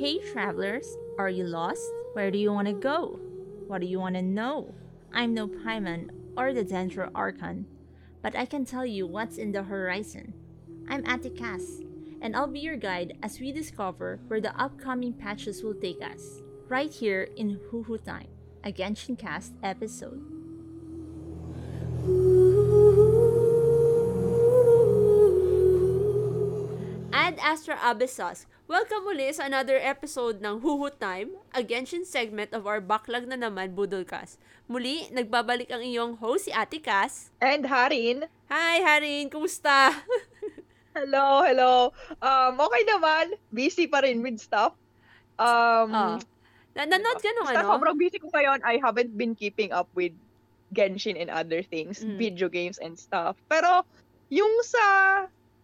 Hey travelers, are you lost? Where do you want to go? What do you want to know? I'm no Paimon or the Dendro Archon, but I can tell you what's in the horizon. I'm Atikas, and I'll be your guide as we discover where the upcoming patches will take us, right here in Huhu Time, a Genshin Cast episode. Ad Astra Abyssos, welcome muli sa another episode ng Huhu Time, a Genshin segment of our backlog na naman Budolcast. Muli, nagbabalik ang iyong host si Ate Cass. And Harin. Hi Harin, kumusta? hello, hello. Um, okay naman. Busy pa rin with stuff. Um, oh. Na nanood ka nung ano? Sobrang busy ko ngayon. I haven't been keeping up with Genshin and other things, mm. video games and stuff. Pero, yung sa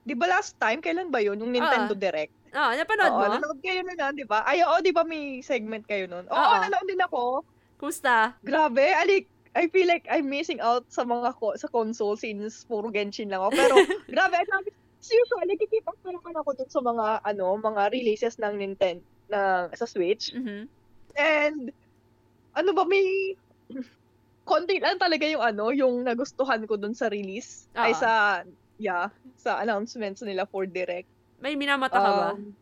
Di ba last time, kailan ba yun? Yung Nintendo uh, Direct? Oo, oh, napanood Oo, mo? nanood kayo nun, di ba? Ay, oo, di ba may segment kayo nun? Oo, oh, nanood din ako. Kumusta? Grabe, alik, I feel like I'm missing out sa mga ko, sa console since puro Genshin lang ako. Pero, grabe, sabi, usually, kikip up naman ako dun sa mga, ano, mga releases ng Nintendo, na, sa Switch. Mm-hmm. And, ano ba, may, konti lang talaga yung ano, yung nagustuhan ko dun sa release. Uh-huh. Ay sa yeah, sa announcements nila for direct. May minamata ka ba? Um,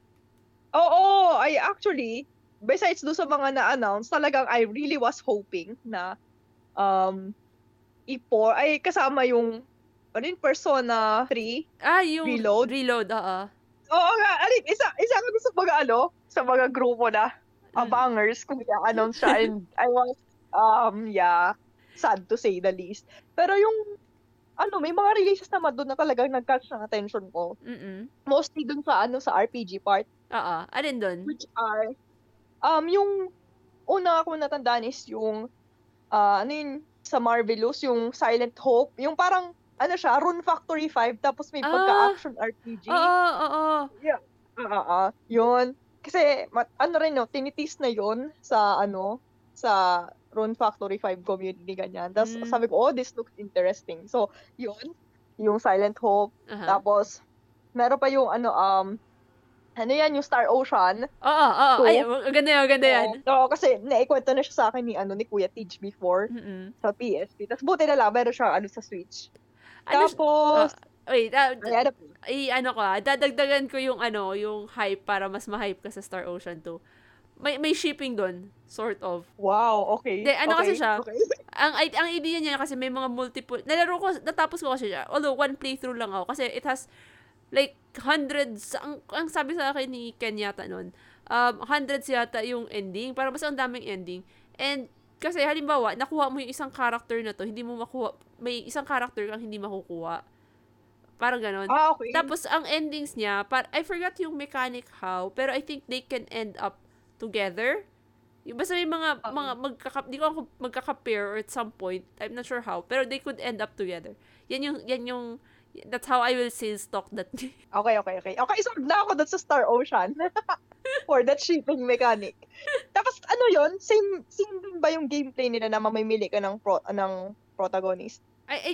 oo, I actually, besides do sa mga na-announce, talagang I really was hoping na um, ipo ay kasama yung ano yung Persona 3 ah, yung Reload. Reload, oo. Oo nga, alin, isa, isa ko sa mga ano, sa mga grupo na mm. abangers kung i-announce siya and I was, um, yeah, sad to say the least. Pero yung ano, may mga releases naman doon na talagang nag-catch ng attention ko. Mm-mm. Mostly doon sa ano sa RPG part. Oo. Alin doon? Which are um yung una ako natandaan is yung uh, ano yun, sa Marvelous, yung Silent Hope, yung parang ano siya, Rune Factory 5 tapos may ah, pagka-action RPG. Oo, oo, Yeah. Oo, uh, uh, yun. Kasi mat, ano rin no, tinitis na yun sa ano sa Rune Factory 5 community, ganyan. Tapos mm. sabi ko, oh, this looks interesting. So, yun, yung Silent Hope. Uh-huh. Tapos, meron pa yung ano, um, ano yan, yung Star Ocean. Oo, oo, ay, ganda yan, ganda yan. Oo, so, kasi naikwento na siya sa akin ni, ano, ni Kuya Teach before Mm-mm. sa PSP. Tapos buti na lang, meron siya, ano, sa Switch. Ano, Tapos, uh, wait, uh, ay, ano ka, dadagdagan ko yung, ano, yung hype para mas ma-hype ka sa Star Ocean 2 may may shipping doon, sort of. Wow, okay. De, ano okay, kasi siya? Okay. ang ang idea niya kasi may mga multiple. Nalaro ko, natapos ko kasi siya. Although one playthrough lang ako kasi it has like hundreds ang, ang sabi sa akin ni Ken yata noon. Um, hundreds yata yung ending. Para mas ang daming ending. And kasi halimbawa, nakuha mo yung isang character na to, hindi mo makuha, may isang character kang hindi makukuha. Parang ganon. Ah, okay. Tapos, ang endings niya, par I forgot yung mechanic how, pero I think they can end up together. Yung basta may mga, mga magkaka, di ko ako magkaka-pair or at some point, I'm not sure how, pero they could end up together. Yan yung, yan yung, that's how I will sales talk that. okay, okay, okay. Okay, so na ako dun sa Star Ocean. for that shipping mechanic. Tapos ano yon Same same din ba yung gameplay nila na mamimili ka ng pro, ng protagonist? I, I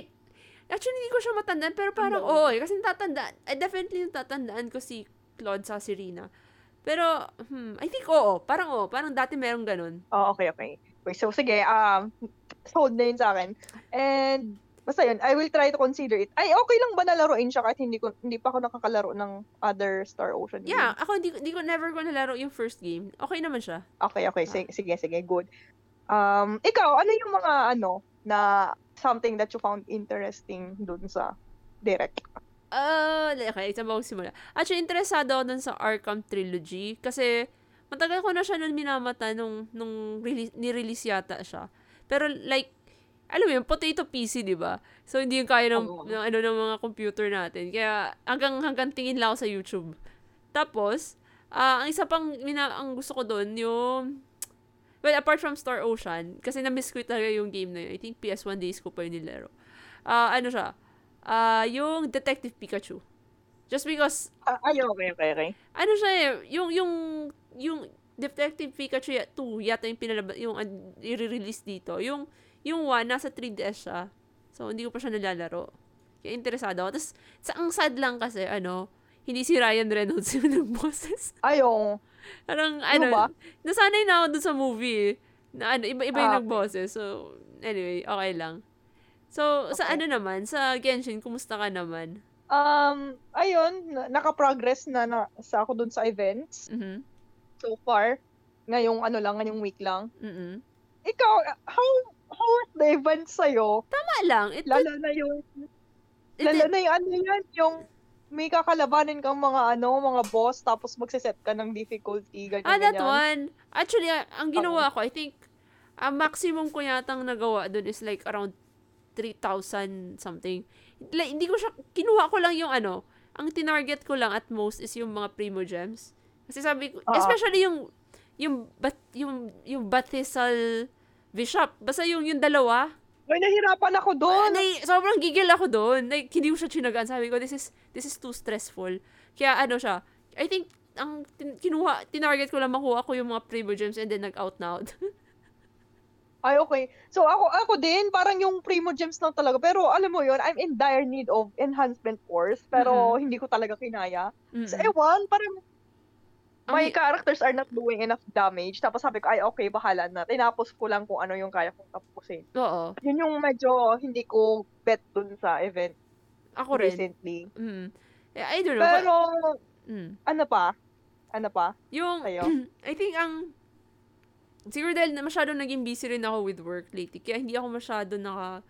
actually hindi ko siya matandaan pero parang no. oo, eh, kasi natatandaan. I definitely natatandaan ko si Claude sa Serena. Pero, hmm, I think oo. Parang oo. Parang dati merong ganun. Oh, okay, okay. Wait, so sige, um, hold na yun sa akin. And, basta yun, I will try to consider it. Ay, okay lang ba nalaroin siya kahit hindi, ko, hindi pa ako nakakalaro ng other Star Ocean game? Yeah, ako hindi, hindi ko never ko nalaro yung first game. Okay naman siya. Okay, okay. Sige, ah. sige, sige. Good. Um, ikaw, ano yung mga ano na something that you found interesting dun sa direct? Uh, okay, saan ba simula? Actually, interesado ako dun sa Arkham Trilogy kasi matagal ko na siya nun minamata nung, nung release, ni-release yata siya. Pero like, alam mo yun, potato PC, di ba? So, hindi yung kaya ng, oh. ng, ano, ng mga computer natin. Kaya, hanggang, hanggang tingin lang ako sa YouTube. Tapos, uh, ang isa pang, mina, ang gusto ko doon, yung, well, apart from Star Ocean, kasi na-miss ko talaga yung game na yun. I think PS1 days ko pa yun nilaro. Uh, ano siya, uh, yung Detective Pikachu. Just because... Uh, ay, okay, okay, okay. Ano siya eh, yung, yung, yung Detective Pikachu 2 yata yung pinalabas, yung uh, i-release dito. Yung, yung 1, nasa 3DS siya. So, hindi ko pa siya nalalaro. Kaya interesado ako. Tapos, sa, ang sad lang kasi, ano, hindi si Ryan Reynolds yung nag-boses. Ayong. Parang, Ano ano, ba? nasanay na ako dun sa movie. Na ano, iba-iba yung Ah, nag-boses. So, anyway, okay lang. So, sa Okay. ano naman, sa Genshin, kumusta ka naman? Um, ayun, na- naka-progress na, na sa ako dun sa events Mhm. so far. Ngayong ano lang, ngayong week lang. Mhm. Ikaw, how how was the event sa'yo? Tama lang. It, Lalo na yung, it, lalo na yung ano yan, yung may kakalabanin kang mga ano, mga boss, tapos magsiset ka ng difficulty, ganyan, ah, that ganyan. one. Actually, ang ginawa ko, I think, ang maximum ko yatang nagawa dun is like around 3,000 something. Like, hindi ko siya, kinuha ko lang yung ano, ang tinarget ko lang at most is yung mga primo gems. Kasi sabi ko, Oo. especially yung, yung, bat, yung, yung Batisal Bishop. Basta yung, yung dalawa, Ay, nahirapan ako doon. Nay, sobrang gigil ako doon. Like, hindi ko siya chinagaan. Sabi ko, this is, this is too stressful. Kaya ano siya, I think, ang tin- kinuha, tinarget ko lang makuha ko yung mga primo gems and then nag-out na out. Ay, okay. So, ako, ako din, parang yung Primo Gems lang talaga. Pero, alam mo yun, I'm in dire need of enhancement course. Pero, hindi ko talaga kinaya. So, Mm-mm. ewan, parang Ang my hi- characters are not doing enough damage. Tapos sabi ko, ay, okay, bahala na. Tinapos ko lang kung ano yung kaya kong tapusin. Oo. Yun yung medyo hindi ko bet dun sa event Ako rin. recently. Mm. I don't know. Pero, but- mm. ano pa? Ano pa? Yung, Sa'yo? I think ang, siguro dahil na masyadong naging busy rin ako with work lately, kaya hindi ako masyado naka,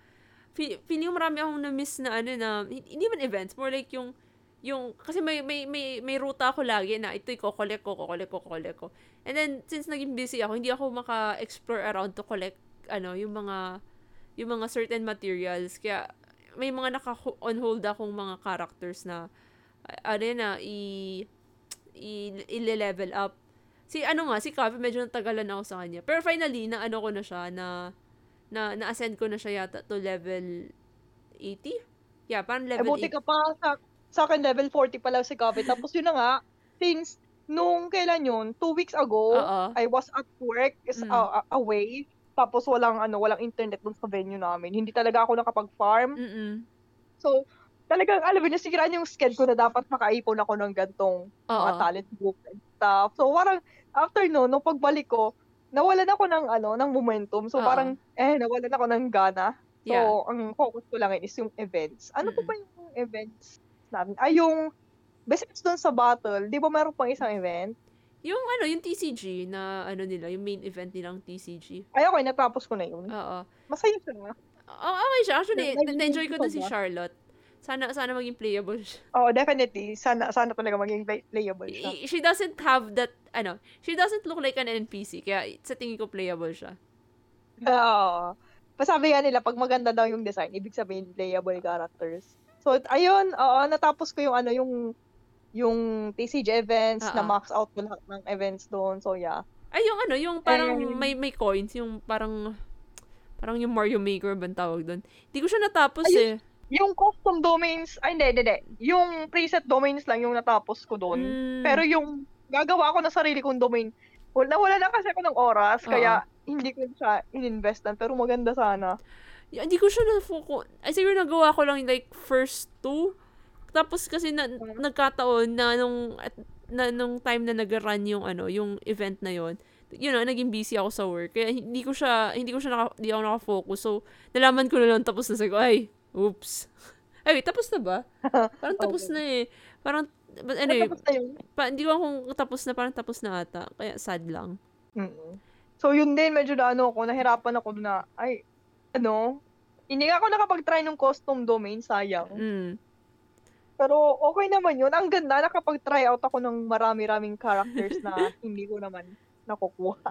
feel, feeling marami akong na-miss na ano na, hindi man events, more like yung, yung, kasi may, may, may, may ruta ako lagi na ito'y kokolek ko, kokolek ko, kokolek ko. And then, since naging busy ako, hindi ako maka-explore around to collect, ano, yung mga, yung mga certain materials. Kaya, may mga naka-on hold akong mga characters na, ano na, i, i, i-level up. Si, ano nga, si Kavi, medyo natagalan ako sa kanya. Pero finally, na ano ko na siya, na, na, na-ascend ko na siya yata to level 80? Yeah, parang Eh, level buti 80. ka pa. Sa, sa akin, level 40 pa lang si Kavit. Tapos yun na nga, since nung kailan yun, two weeks ago, Oo. I was at work, is Mm. uh, away. Tapos walang ano, walang internet dun sa venue namin. Hindi talaga ako nakapag-farm. Mm-mm. So, talagang, alam mo, nasiraan yung schedule ko na dapat makaipon ako ng gantong mga talent group and stuff. So, parang, after no, nung pagbalik ko, nawalan ako ng, ano, ng momentum. So, Oo. parang, eh, nawalan ako ng gana. So, Yeah. ang focus ko lang is yung events. Ano pa Mm-mm. ba yung events namin? Ay, yung, besides dun sa battle, di ba meron pang isang event? Yung ano, yung TCG na ano nila, yung main event nilang TCG. Ay, okay, natapos ko na yun. Oo. Masaya siya. Oh, okay siya. Actually, na-enjoy ko din si? Charlotte. Sana sana maging playable siya. Oh, definitely. Sana, sana talaga maging play- playable siya. She doesn't have that, ano, she doesn't look like an NPC. Kaya sa tingin ko playable siya. Oo. Pasabi nga nila, pag maganda daw yung design, ibig sabihin playable characters. So, ayun, oo, natapos ko yung ano, yung yung TCG events, Oo. na max out ko lahat ng events doon. So, yeah. Ay, yung ano, yung parang Eh, may may coins, yung parang parang yung Mario Maker ba ang tawag doon. Hindi ko siya natapos Ayun. eh. Yung custom domains, ay hindi, hindi, hindi. Yung preset domains lang yung natapos ko doon. Mm. Pero yung gagawa ko na sarili kong domain, wala, wala na kasi ako ng oras, Oo. kaya hindi ko siya ininvestan. Pero maganda sana. Y- Hindi ko siya na-focus. Ay, siguro nagawa ko lang like first two. Tapos kasi na, nagkataon na nung, at, na nung time na nag-run yung ano, yung event na yon yun know, naging busy ako sa work. Kaya hindi ko siya, hindi ko siya naka, hindi ako nakafocus. So, nalaman ko na lang tapos na sabi ko, ay, oops. Ay, wait, tapos na ba? Parang tapos Okay. na eh. Parang, but anyway, Natapos na yun. pa, hindi ko kung tapos na, parang tapos na ata. Kaya sad lang. Mm. So, yun din, medyo na ano ako, nahirapan ako na, ay, ano, hindi ako nakapag-try ng custom domain, sayang. Mm. Pero okay naman yun. Ang ganda, nakapag-try out ako ng marami-raming characters na hindi ko naman nakukuha.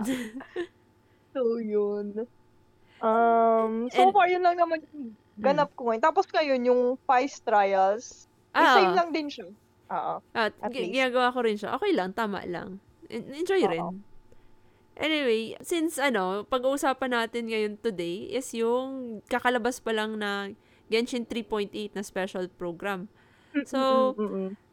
so, yun. Um, so And- far, yun lang naman yung ganap ko ngayon. Tapos ngayon, yung Feist Trials, eh, Ah. same lang din siya. Oo. At, At least. ginagawa ko rin siya. Okay lang, tama lang. En- Enjoy Oo. rin. Anyway, since ano, pag-uusapan natin ngayon today is yung kakalabas pa lang na Genshin 3.8 na special program. So.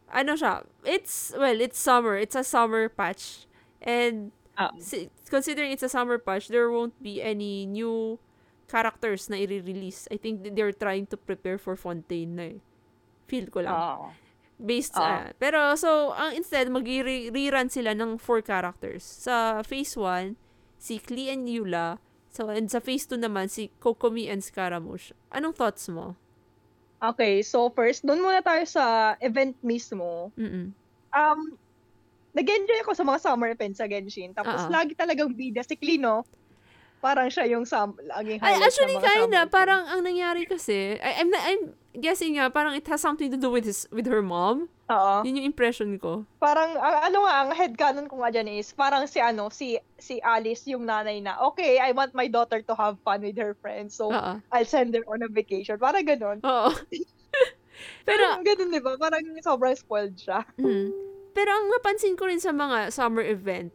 Ano siya, it's, well, it's summer. It's a summer patch. And Ah. si- considering it's a summer patch, there won't be any new characters na i-release. I think they're trying to prepare for Fontaine na eh. Feel ko lang. Oo. Based Ah. sa, pero so, ang instead, mag-rerun sila ng four characters. Sa phase 1, si Klee and Yula. So, and sa phase 2 naman, si Kokomi and Scaramouche. Anong thoughts mo? Okay, so first, doon muna tayo sa event mismo. Mm-mm. Um, nag-enjoy ako sa mga summer events sa Genshin. Tapos Oo. lagi talagang bida si Klino. Parang siya yung sam laging Ay, highlight actually, kinda. Parang ang nangyari kasi, I, I'm, I'm guessing nga, parang it has something to do with his, with her mom. Oo. Yun yung impression ko. Parang, ang- ano nga, ang headcanon ko nga dyan is, parang si ano, si si Alice, yung nanay na, okay, I want my daughter to have fun with her friends, so Oo. I'll send her on a vacation. Parang ganun. Oo. Pero, Parang ganun, di ba? Parang sobrang spoiled siya. mm, pero ang napansin ko rin sa mga summer event,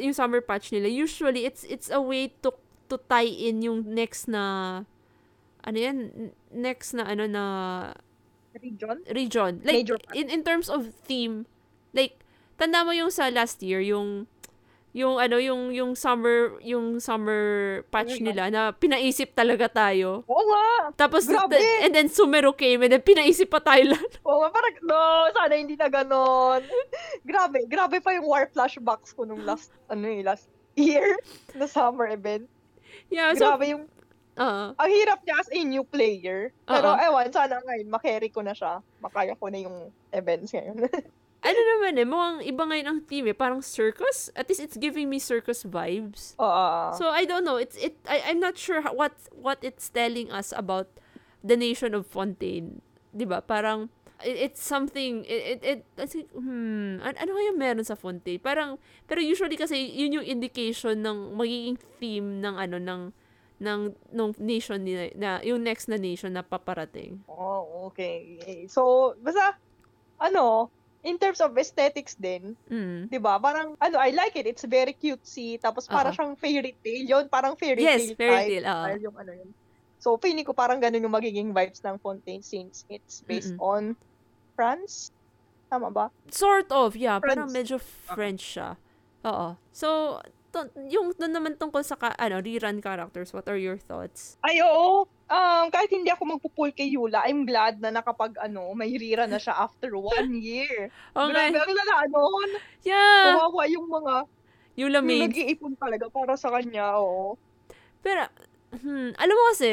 yung summer patch nila, usually it's it's a way to to tie in yung next na ano yan, next na ano na Region? region. Like Major part. in in terms of theme, like tanda mo yung sa last year yung yung ano yung yung summer yung summer patch nila na pinaisip talaga tayo. Oo nga! Tapos Grabe! the- and then Sumero came and then pinaisip pa tayo lahat. Oo nga, parang, no, sana hindi na ganon. grabe, grabe pa yung war flashbacks ko nung last, ano eh, last year na summer event. Yeah, so Grabe yung, uh, ang hirap niya as a new player. Pero Oo. ewan, sana ngayon, makarry ko na siya. Makaya ko na yung events ngayon. ano naman eh, mukhang iba ngayon ang theme eh, parang circus. At least it's giving me circus vibes. Oo. So I don't know. It's it. I, I'm not sure what what it's telling us about the nation of Fontaine. 'Di ba? Parang it, it's something. It it, it I think, hmm. An, ano kaya meron sa Fontaine? Parang pero usually kasi yun yung indication ng magiging theme ng ano ng ng ng nation nila na yung next na nation na paparating. oh, okay. So, basta, ano, in terms of aesthetics din, Mm. 'di ba? Parang ano, I like it. It's very cutesy. Tapos para Oo. siyang fairy tale. 'Yun, parang fairy Yes, tale fairy type. tale, style yung ano yun. So, feeling ko parang ganun yung magiging vibes ng Fontaine since it's based Mm-mm. on France. Tama ba? Sort of, yeah. Parang Friends. medyo French siya. Oo. So, to, yung doon naman tungkol sa ka, ano, rerun characters, what are your thoughts? Ay, oo. Um, kahit hindi ako magpupul kay Yula, I'm glad na nakapag, ano, may rira na siya after one year. Okay. Grabe, ang lala nun. Yeah. Kawawa yung mga, Yula yung main. nag-iipon talaga para sa kanya, oo. Pero, hmm, alam mo kasi,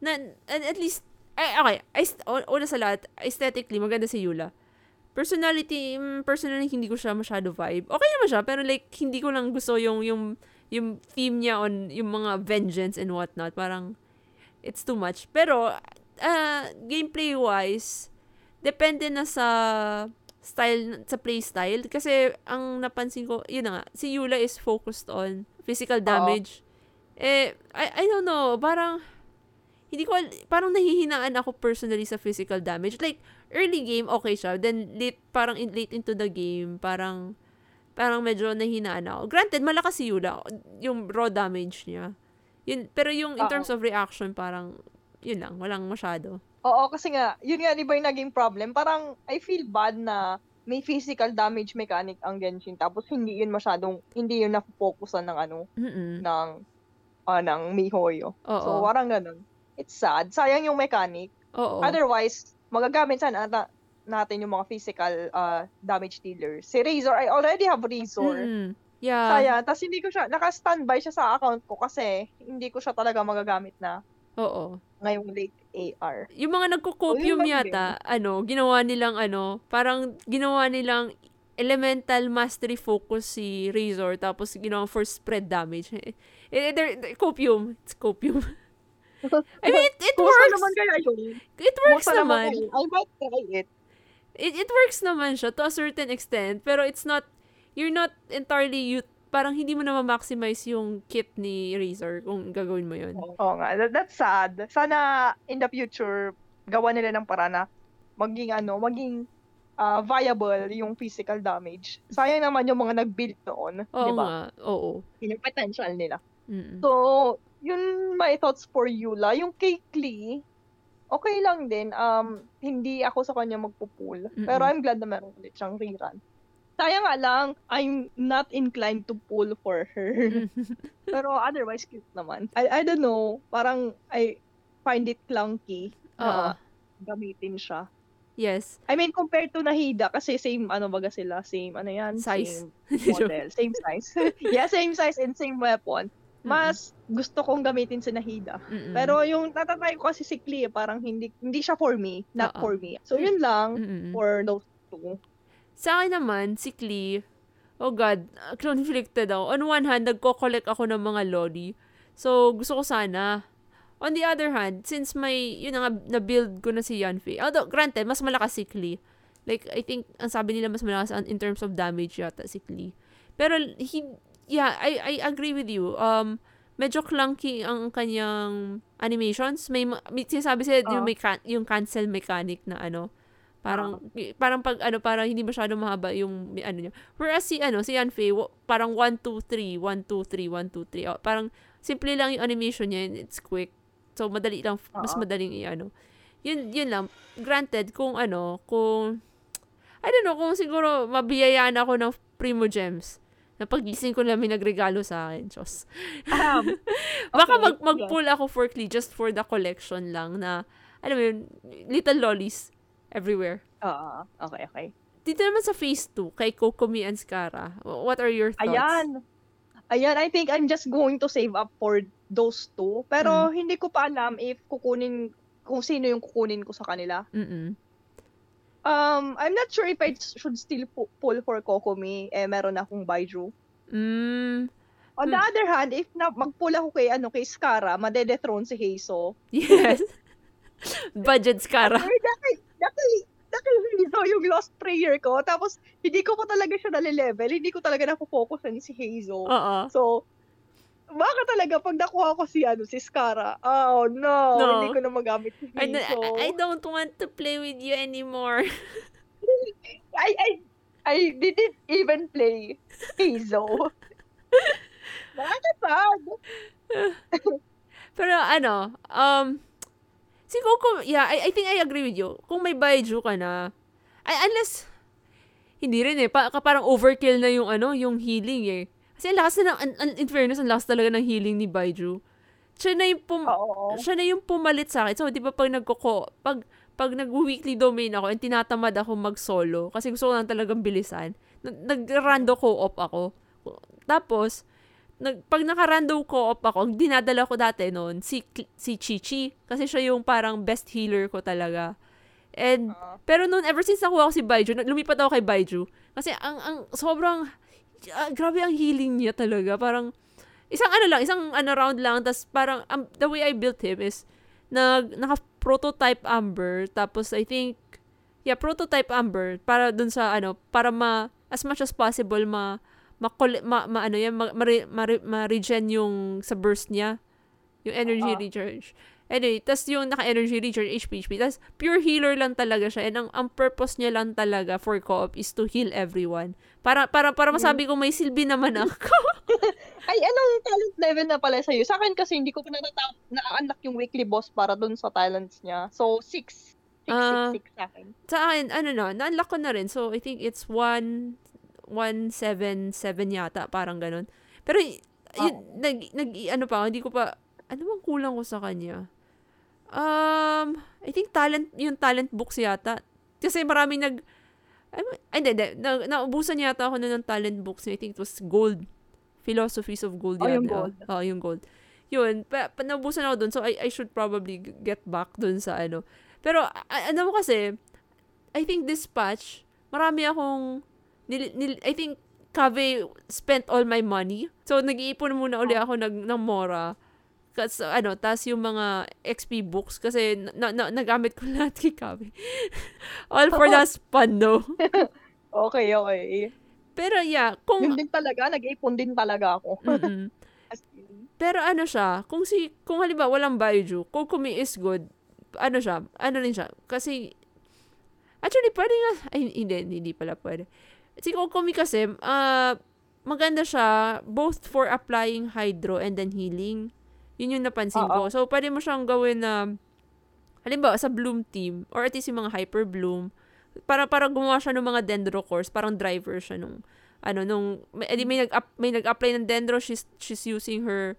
na, at, least, ay, okay, o- una sa lahat, aesthetically, maganda si Yula. Personality, mm, personally, hindi ko siya masyado vibe. Okay naman siya, pero like, hindi ko lang gusto yung, yung, yung theme niya on yung mga vengeance and whatnot. Parang, it's too much. Pero, uh, gameplay-wise, depende na sa style, sa play style. Kasi, ang napansin ko, yun na nga, si Yula is focused on physical damage. Eh, I, I don't know, parang, hindi ko, parang nahihinaan ako personally sa physical damage. Like, early game, okay siya. Then, late, parang in, late into the game, parang, parang medyo nahihinaan ako. Granted, malakas si Yula, yung raw damage niya. Yun, pero yung in terms of reaction, parang, yun lang, walang masyado. Oo, kasi nga, yun nga, di ba yung naging problem? Parang, I feel bad na may physical damage mechanic ang Genshin, tapos hindi yun masyadong, hindi yun napofokusan ng ano, Mm-mm. ng, ah, ng Mihoyo. Oo. So, parang ganun. It's sad. Sayang yung mechanic. Oo. Otherwise, magagamit sana nata- natin yung mga physical ah, damage dealers. Si Razor, I already have Razor. Mm-mm. Yeah. Sayang. Tapos hindi ko siya, naka-standby siya sa account ko kasi hindi ko siya talaga magagamit na Oo. ngayong late AR. Yung mga nagko-copium Oh, yata, ano, ginawa nilang ano, parang ginawa nilang elemental mastery focus si Razor tapos ginawa for spread damage. Eh, eh, copium. It's copium. I mean, it, it works. naman kaya yun? It works Kumusta naman. kaya? I might try it. It, it works naman siya to a certain extent, pero it's not, you're not entirely, you, parang hindi mo na ma-maximize yung kit ni Razor kung gagawin mo yun. Oo nga, that, that's sad. Sana in the future, gawa nila ng para na maging ano, maging ah, viable yung physical damage. Sayang naman yung mga nag-build noon, Oo di ba? nga, oo. Yung potential nila. Mm. So, yun my thoughts for Yula. Yung kay Klee, okay lang din. Um, hindi ako sa kanya magpo-pull. Mm-mm. Pero I'm glad na meron ulit siyang rerun. Sayang nga lang, I'm not inclined to pull for her. Pero otherwise, cute naman. I, I don't know, parang I find it clunky na gamitin siya. Yes. I mean, compared to Nahida, kasi same, ano baga sila, same, ano yan? Size. Same model, same size. yeah, same size and same weapon. Mas gusto kong gamitin si Nahida. Mm-mm. Pero yung natatry ko kasi si Klee, parang hindi hindi siya for me, not Oo. for me. So yun lang Mm-mm. for those two. Sa akin naman, si Klee, oh God, conflicted ako. On one hand, nagko-collect ako ng mga lodi. So, gusto ko sana. On the other hand, since may, yun na nga, na-build ko na si Yanfei. Although, granted, mas malakas si Klee. Like, I think, ang sabi nila mas malakas in terms of damage yata si Klee. Pero, he, yeah, I, I agree with you. Um, medyo clunky ang kanyang animations. May, ma- may sinasabi sila yung, Oo. may can- yung cancel mechanic na ano, Parang parang pag ano parang hindi masyado mahaba yung ano niya. Whereas si ano si Yanfei parang 1 2 3 1 2 3 1 2 3. Oh, parang simple lang yung animation niya and it's quick. So madali lang mas Oo. madaling i-ano. Yun yun lang. Granted kung ano kung I don't know kung siguro mabiyayaan ako ng Primo Gems na pagising ko na may nagregalo sa akin. Diyos. Um, Baka Okay, mag, mag-pull ako for Klee just for the collection lang na, alam mo yun, little lollies everywhere. Oo, okay, okay. Dito naman sa phase 2, kay Kokomi and Skara, what are your thoughts? Ayan. Ayan, I think I'm just going to save up for those two. Pero hindi ko pa alam if kukunin, kung sino yung kukunin ko sa kanila. Mm-mm. Um, I'm not sure if I should still pu- pull for Kokomi. Eh, meron akong Baiju. Mm, On the other hand, if na mag-pull ako kay, ano, kay Skara, madedethrone si Heiso. yes. Budget Skara. Or dahil, dahil, dahil Heiso yung lost prayer ko. Tapos, hindi ko pa talaga siya nalilevel. Hindi ko talaga napofocusan si Heiso. Oo. So, baka talaga pag nakuha ko si ano si Skara, oh no, No. hindi ko na magamit si I, Heiso. I, I don't want to play with you anymore. I, I, I didn't even play Heiso. Nakakasad. Pero ano, um, si Coco, yeah, I, I think I agree with you. Kung may Baiju ka na, ay, unless, hindi rin eh, pa, parang overkill na yung ano, yung healing eh. Kasi ang lakas na, ng, an- an- in fairness, ang lakas talaga ng healing ni Baiju. Siya na yung pum, Oo. siya na yung pumalit sa akin. So, di ba pag nagkoko, pag, pag nag-weekly domain ako and tinatamad ako mag-solo, kasi gusto ko lang talagang bilisan, nag- nag-rando co-op ako. Tapos, nag, pag naka-rando co-op ako, ang dinadala ko dati noon, si, si Chichi. Kasi siya yung parang best healer ko talaga. And, Oo. pero noon, ever since nakuha ko si Baiju, lumipat ako kay Baiju. Kasi ang, ang sobrang, ah, grabe ang healing niya talaga. Parang, isang ano lang, isang ano round lang, tas parang, um, the way I built him is, nag, naka-prototype Amber, tapos I think, yeah, prototype Amber, para dun sa, ano, para ma, as much as possible, ma, ma, ma, ma ano yan, ma, ma, ma, ma-regen yung sa burst niya, yung energy Oo. recharge. Anyway, tas yung naka-energy recharge, HP, HP. Tas pure healer lang talaga siya. And ang, ang purpose niya lang talaga for co-op is to heal everyone. Para, para, para masabi ko may silbi naman ako. Ay, anong talent level na pala sa'yo? Sa akin kasi hindi ko pa natatap, na-unlock yung weekly boss para dun sa talents niya. So, 6. 6, Ah. 6, 6 sa akin. sa akin, ano na, na-unlock ko na rin. So, I think it's 1, 177 yata, parang ganun. Pero, yun, nag, nag, ano pa, hindi ko pa, ano bang kulang ko sa kanya? Um, I think talent, yung talent books yata. Kasi maraming nag, ay, hindi, hindi. Na, naubusan yata ako na ng talent books. I think it was gold. Philosophies of Gold Oh, yata. yung gold. Oo, yung gold. Yun, pa, pa, naubusan ako dun. So, I, I should probably get back dun sa ano. Pero, a- ano mo kasi, I think this patch, marami akong, nil, nil, I think, Kave spent all my money. So, nag-iipon muna uli ako ng, ng Mora. Kasi, ano, tas yung mga XP books, kasi na, na, nagamit ko lahat kay Kave. all for the fun, no? Okay, okay. Pero, yeah, kung, Yun din talaga, nag-ipon din talaga ako. Pero ano siya, kung si kung halimbawa walang Baiju, Kokumi is good. Ano siya? Ano rin siya? Kasi Actually, pwede nga ay hindi hindi pala pwede. Si Kokumi kasi ah maganda siya both for applying hydro and then healing. Yun yung napansin ko. Oo. So, pwede mo siyang gawin na halimbawa sa Bloom team or at least yung mga Hyper Bloom para para gumawa siya ng mga dendro cores, parang driver siya nung ano nung may, edi may nag may nag-apply ng dendro she's she's using her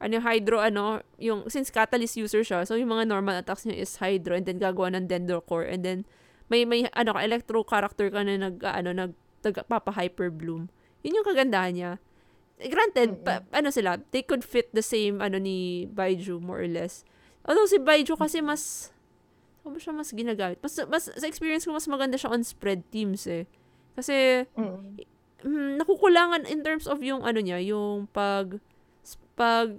ano hydro ano yung since catalyst user siya so yung mga normal attacks niya is hydro and then gagawa ng dendro core and then may, may, ano ka, electro character ka na nag, ano, nag, papa hyper bloom. Yun yung kagandahan niya. Granted, Mm-mm. pa, ano sila, they could fit the same, ano, ni Baiju, more or less. Although si Baiju kasi mas, ano siya mas ginagamit? Mas, mas, sa experience ko, mas maganda siya on spread teams eh. Kasi, Mm. mm, nakukulangan in terms of yung ano niya, yung pag pag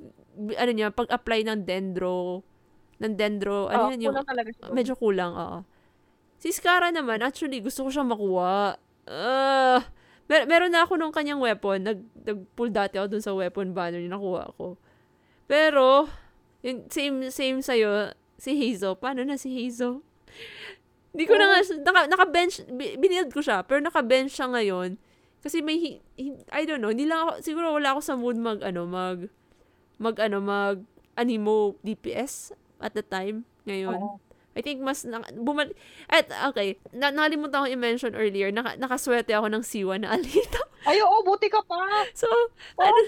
ano niya, pag-apply ng dendro ng dendro, ano Oh, yan, yung medyo kulang, oo. Si Scara naman, actually, gusto ko siyang makuha. Uh, mer- meron na ako nung kanyang weapon. Nag, nag-pull dati ako dun sa weapon banner yung nakuha ko. Pero, yung same, same sa'yo, si Hazel. Paano na si Hazel? Hindi ko na nga, naka, naka-bench, bi- binild ko siya, pero naka-bench siya ngayon. Kasi may, hi- hi- I don't know, hindi lang ako, siguro wala ako sa mood mag, ano, mag, mag, ano, mag, animo DPS at the time, ngayon. Oo. I think mas, na, bumal, at, okay, na, nakalimutan ko i-mention earlier, naka, nakaswerte ako ng C1 na alita. Ay, oo, buti ka pa. So, Oo,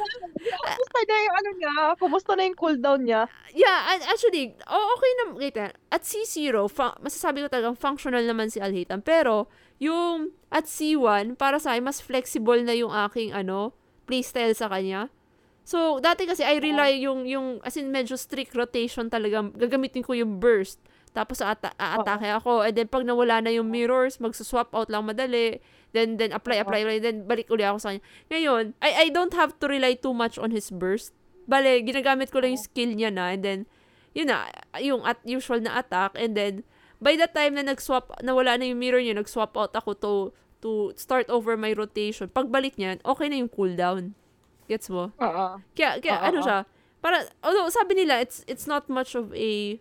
kumusta na yung ano niya? Kumusta na yung cooldown niya? yeah, actually, oh, okay na, wait, ah, at C0, fa- masasabi ko talagang functional naman si Alhitam, pero, yung at C1, para sa akin, mas flexible na yung aking, ano, playstyle sa kanya. So, dati kasi I rely yung, yung, as in, medyo strict rotation talaga, gagamitin ko yung burst. Tapos, ata- aatake ako. And then, pag nawala na yung mirrors, magsuswap out lang madali. Then, then apply, apply, apply. Then, balik uli ako sa kanya. Ngayon, I, I don't have to rely too much on his burst. Bale, ginagamit ko lang yung skill niya na. And then, yun na, yung at usual na attack. And then, by the time na nag-swap, nawala na yung mirror niya, nag-swap out ako to, to start over my rotation. Pagbalik niyan, okay na yung cooldown. Gets mo? Oo. Kaya, kaya Oo, ano siya, para, although sabi nila, it's, it's not much of a,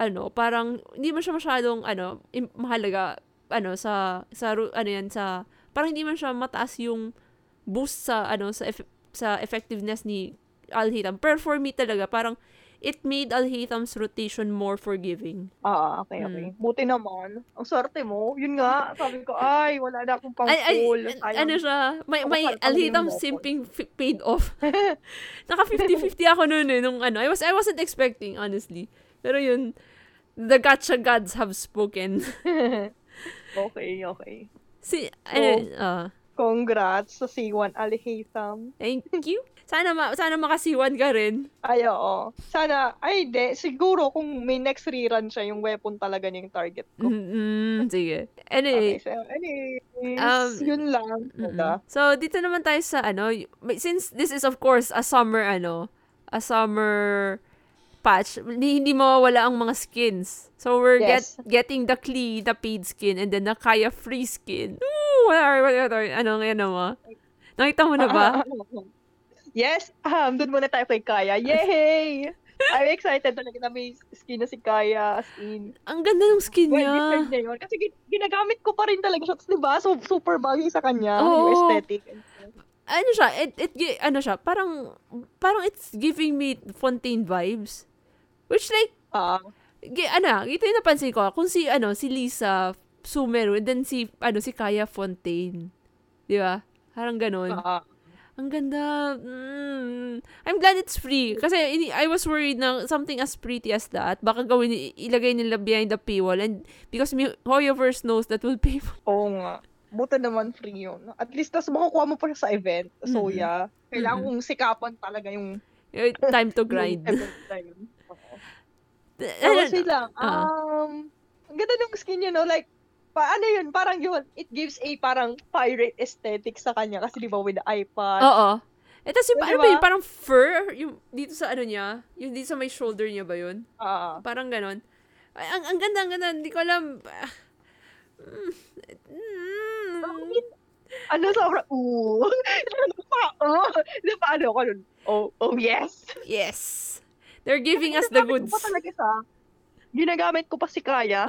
ano, parang, hindi man siya masyadong, ano, im- mahalaga, ano, sa, sa, ano yan, sa, parang hindi man siya mataas yung boost sa, ano, sa, eff- sa effectiveness ni Alhitam. Pero for me talaga, parang, it made Alhitam's rotation more forgiving. Ah, okay, okay. Buti naman. Ang swerte mo. Yun nga, sabi ko, ay, wala na akong pang Ay, ay, ano siya, may, may yung simping f- paid off. Naka 50-50 ako noon eh, nung ano. I, was, I wasn't expecting, honestly. Pero yun, the gotcha gods have spoken. okay, okay. si, ano, ah, Congrats sa C1 Alhaitham. thank you. Sana, ma, sana makasiwan ka rin. Ay, oo. Sana, ay, de, siguro kung may next rerun siya, yung weapon talaga niya yung target ko. Mm-mm, sige. Okay, Anyway, so, anyways, Um, yun lang. Mm-mm. Diba? So, dito naman tayo sa ano, since this is of course a summer ano, a summer patch, hindi, hindi mawawala ang mga skins. So, we're Yes. get, getting the Klee, the paid skin, and then the Kaya free skin. Ooh, what are, what are, ano ngayon mo? Nakita mo na ba? yes, um, doon muna tayo kay Kaya. Yay! I'm excited talaga na may skin na si Kaya as in. Ang ganda ng skin Well, niya. deserved niya yun. Kasi gin- ginagamit ko pa rin talaga siya. Tapos, diba? So, super bagay sa kanya. Oo. Yung aesthetic. Ano siya, it, it, ano siya, parang, parang it's giving me Fontaine vibes. Which like, Ah, Gi- ano, ito yung napansin ko, kung si, ano, si Lisa Sumeru, and then si, ano, si Kaya Fontaine. Di ba? Parang ganun. ah, Ang ganda. Mm. I'm glad it's free. Kasi I was worried na something as pretty as that, baka gawin, ilagay nila behind the paywall. And because mi- Hoyoverse knows that will pay for oo nga. Buta naman free yun. At least, tas makukuha mo pa sa event. So, Mhm. yeah. Kailangan Mhm. kong sikapan talaga yung, time to grind. yung yun. Oo. Ano, Tapos wait lang. ah. Um, ang ganda ng skin niya, no? Like, paano yun? Parang yun, it gives a parang pirate aesthetic sa kanya. Kasi di ba with the iPad. Oo. Eh, tas yung, Di ano ba? yun, parang fur? Yung, dito sa ano niya? Yung dito sa may shoulder niya ba yun? Ah. Parang ganon. Ay, ang, ang ganda, ang ganda. Hindi ko alam. Ah, mm, ano sobrang, ooh. ano pa, oh. Di ba, ano ko nun? Oh, oh, yes. yes. They're giving us the goods. ko pa talaga sa, ginagamit ko pa si Kaya.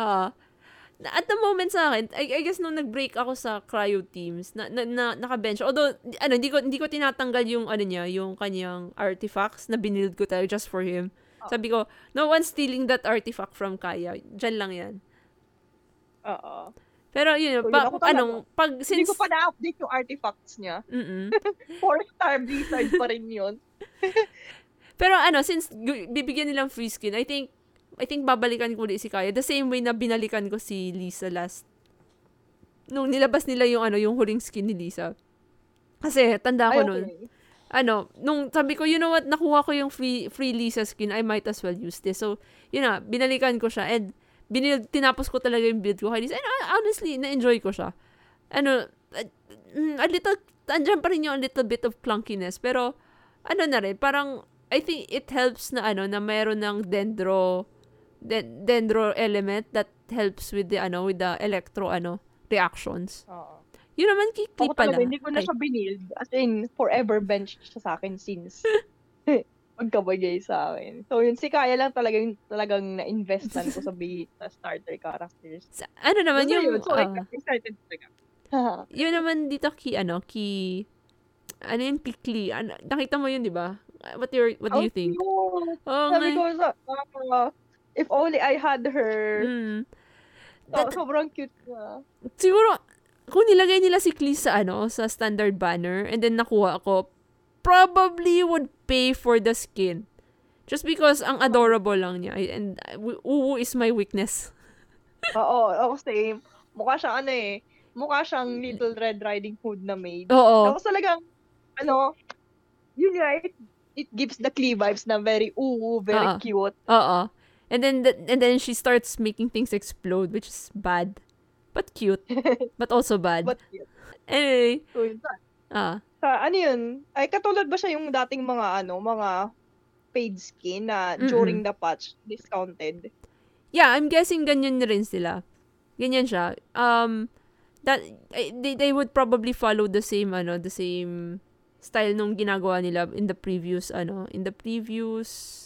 Na- at the moment sa akin, I, I guess nung nag-break ako sa cryo teams, na, na, na naka-bench. Although, ano, hindi ko, hindi ko tinatanggal yung, ano niya, yung kanyang artifacts na binild ko talaga just for him. Sabi ko, no one's stealing that artifact from Kaya. Diyan lang yan. Oo. Pero yun, So, yun pa, ako talaga. anong, pag, Hindi since, ko pa na-update yung artifacts niya. mm Four star Blizzard pa rin yun. Pero ano, since bibigyan nilang free skin, I think I think babalikan ko ulit si Kaya. The same way na binalikan ko si Lisa last nung nilabas nila yung ano, yung huling skin ni Lisa. Kasi, tanda ko Ay, nun, okay. ano, nung sabi ko, you know what, nakuha ko yung free, free Lisa skin, I might as well use this. So, yun na, binalikan ko siya, and binil, tinapos ko talaga yung build ko kay Lisa. And uh, honestly, na-enjoy ko siya. Ano, mm, a little, andyan pa rin yung a little bit of clunkiness, pero, ano na rin, parang, I think it helps na ano, na mayroon ng dendro, de- dendro element that helps with the, ano, with the electro, ano, reactions. Oo. Yun naman, kikli Ako pala. talaga, hindi ko na Ay. siya binild. As in, forever bench siya sa akin since pagkabagay sa akin. So, yun, si Kaya lang talaga yung talagang na-investan ko sa, bi- sa starter characters. Sa- ano naman, Basta yung, yun, so, ah, excited talaga. yun naman dito ki ano ki ano yung kikli ano, nakita mo yun di ba what your what do you think oh Sabi nga ko, ah, if only I had her. mm. So, That- sobrang cute na. siguro kung nilagay nila si Klee sa ano sa standard banner and then nakuha ako probably would pay for the skin just because ang adorable lang niya and uh, uwu is my weakness Oo, oo, same. Mukha siyang ano eh. Mukha siyang Little Red Riding Hood na maid. oo Tapos talagang, ano, yun nga, it, gives the Klee vibes na very ooh, very Oo. cute. oo and then the, and then she starts making things explode which is bad but cute but also bad But cute. anyway So, yun. Sa, ah sa, ano yun? Ay, katulad ba siya yung dating mga, ano, mga paid skin na Mm-mm. during the patch, discounted? Yeah, I'm guessing ganyan rin sila. Ganyan siya. Um, that, eh, they, they would probably follow the same, ano, the same style nung ginagawa nila in the previous, ano, in the previous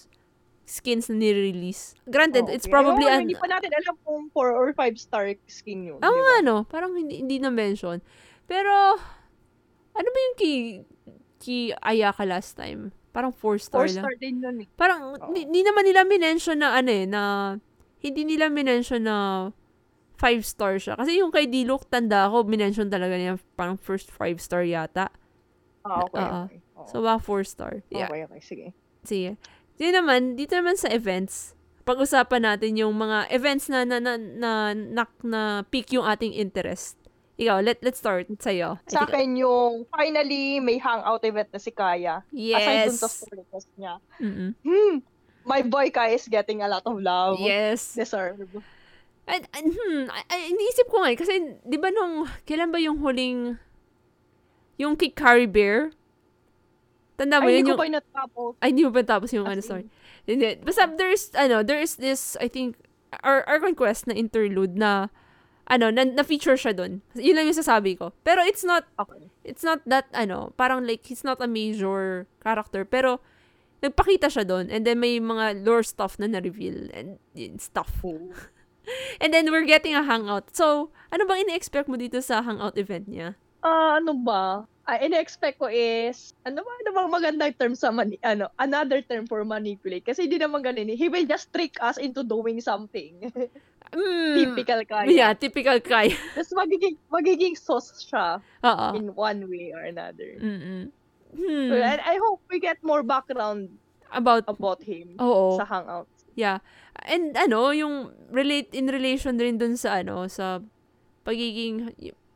skins na nire-release. Granted, Oh, it's okay. probably Ayaw, an, Hindi pa natin alam kung 4 or 5 star skin yun. Oo di ba? nga, no? Parang hindi, hindi na-mention. Pero, ano ba yung key, key Ayaka last time? Parang 4 star 4 lang. star din yun eh. Parang, Oo. di, di naman nila minention na ano eh, na, hindi nila minention na five star siya. Kasi yung kay Dilok, tanda ako, minention talaga niya parang first five star yata. Ah, okay, Oo. okay. Oo. So, baka four star. Yeah. Okay, okay, sige. Sige. Dito naman, dito naman sa events, pag-usapan natin yung mga events na na na na, na, na pick yung ating interest. Ikaw, let let's start sa'yo. I Sa akin yung finally may hangout event na si Kaya. Aside dun yes. sa story quest niya. Mm-mm. Hmm, my boy Kaya is getting a lot of love. Yes. Deserve. Ay, ay, hmm, ay, ay, iniisip ko nga eh, kasi, di ba nung, kailan ba yung huling, yung kay Carrie Bear? Tanda mo Ay, yun hindi yung, ko pa natapos. ay, hindi mo pa tapos yung ano, in, sorry. Hindi. Basta, there's, ano, there's this, I think, our, our conquest na interlude na, ano, na, na-feature siya dun. Yun lang yung sasabi ko. Pero it's not, Okay. it's not that, ano, parang like, he's not a major character, pero, nagpakita siya doon, and then may mga lore stuff na na-reveal, and yun, stuff. And then, we're getting a hangout. So, ano bang ina-expect mo dito sa hangout event niya? Ah, ano ba? Ah, ina-expect ko is, ano ba, ano bang magandang term sa mani, ano, another term for manipulate. Kasi hindi naman ganun eh. He will just trick us into doing something. Mm, Typical kaya. Yeah, typical Kai. Tapos magiging, magiging sauce siya Oo. in one way or another. Mm-mm. Hmm. So, and I hope we get more background About, about him oo. sa hangout. Yeah. And ano, yung relate in relation rin dun sa ano, sa pagiging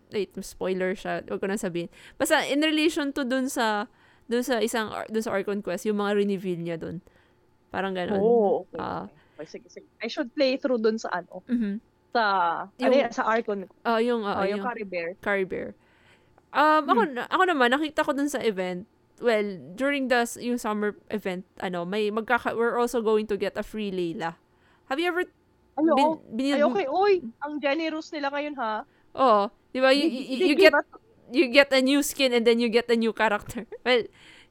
wait, spoiler siya. Huwag ko na sabihin. Basta in relation to dun sa dun sa isang dun sa Archon Quest, yung mga reveal niya dun. Parang ganun. Oh, okay. Okay. Sige, sige. I should play through dun sa ano, Mhm. sa, ano Yung- yan, sa Arcon. Ah, yung ah, Oh, yung yung Carry Bear. Curry Bear. Um, ako, na- ako naman, nakita ko dun sa event, well, during the, yung summer event, ano, may magkaka, we're also going to get a free Layla. Have you ever, Ay, bin, binil, Ay, okay. Uy, ang generous nila ngayon, ha? Oo. Di ba? You, you, you get, you get a new skin and then you get a new character. Well,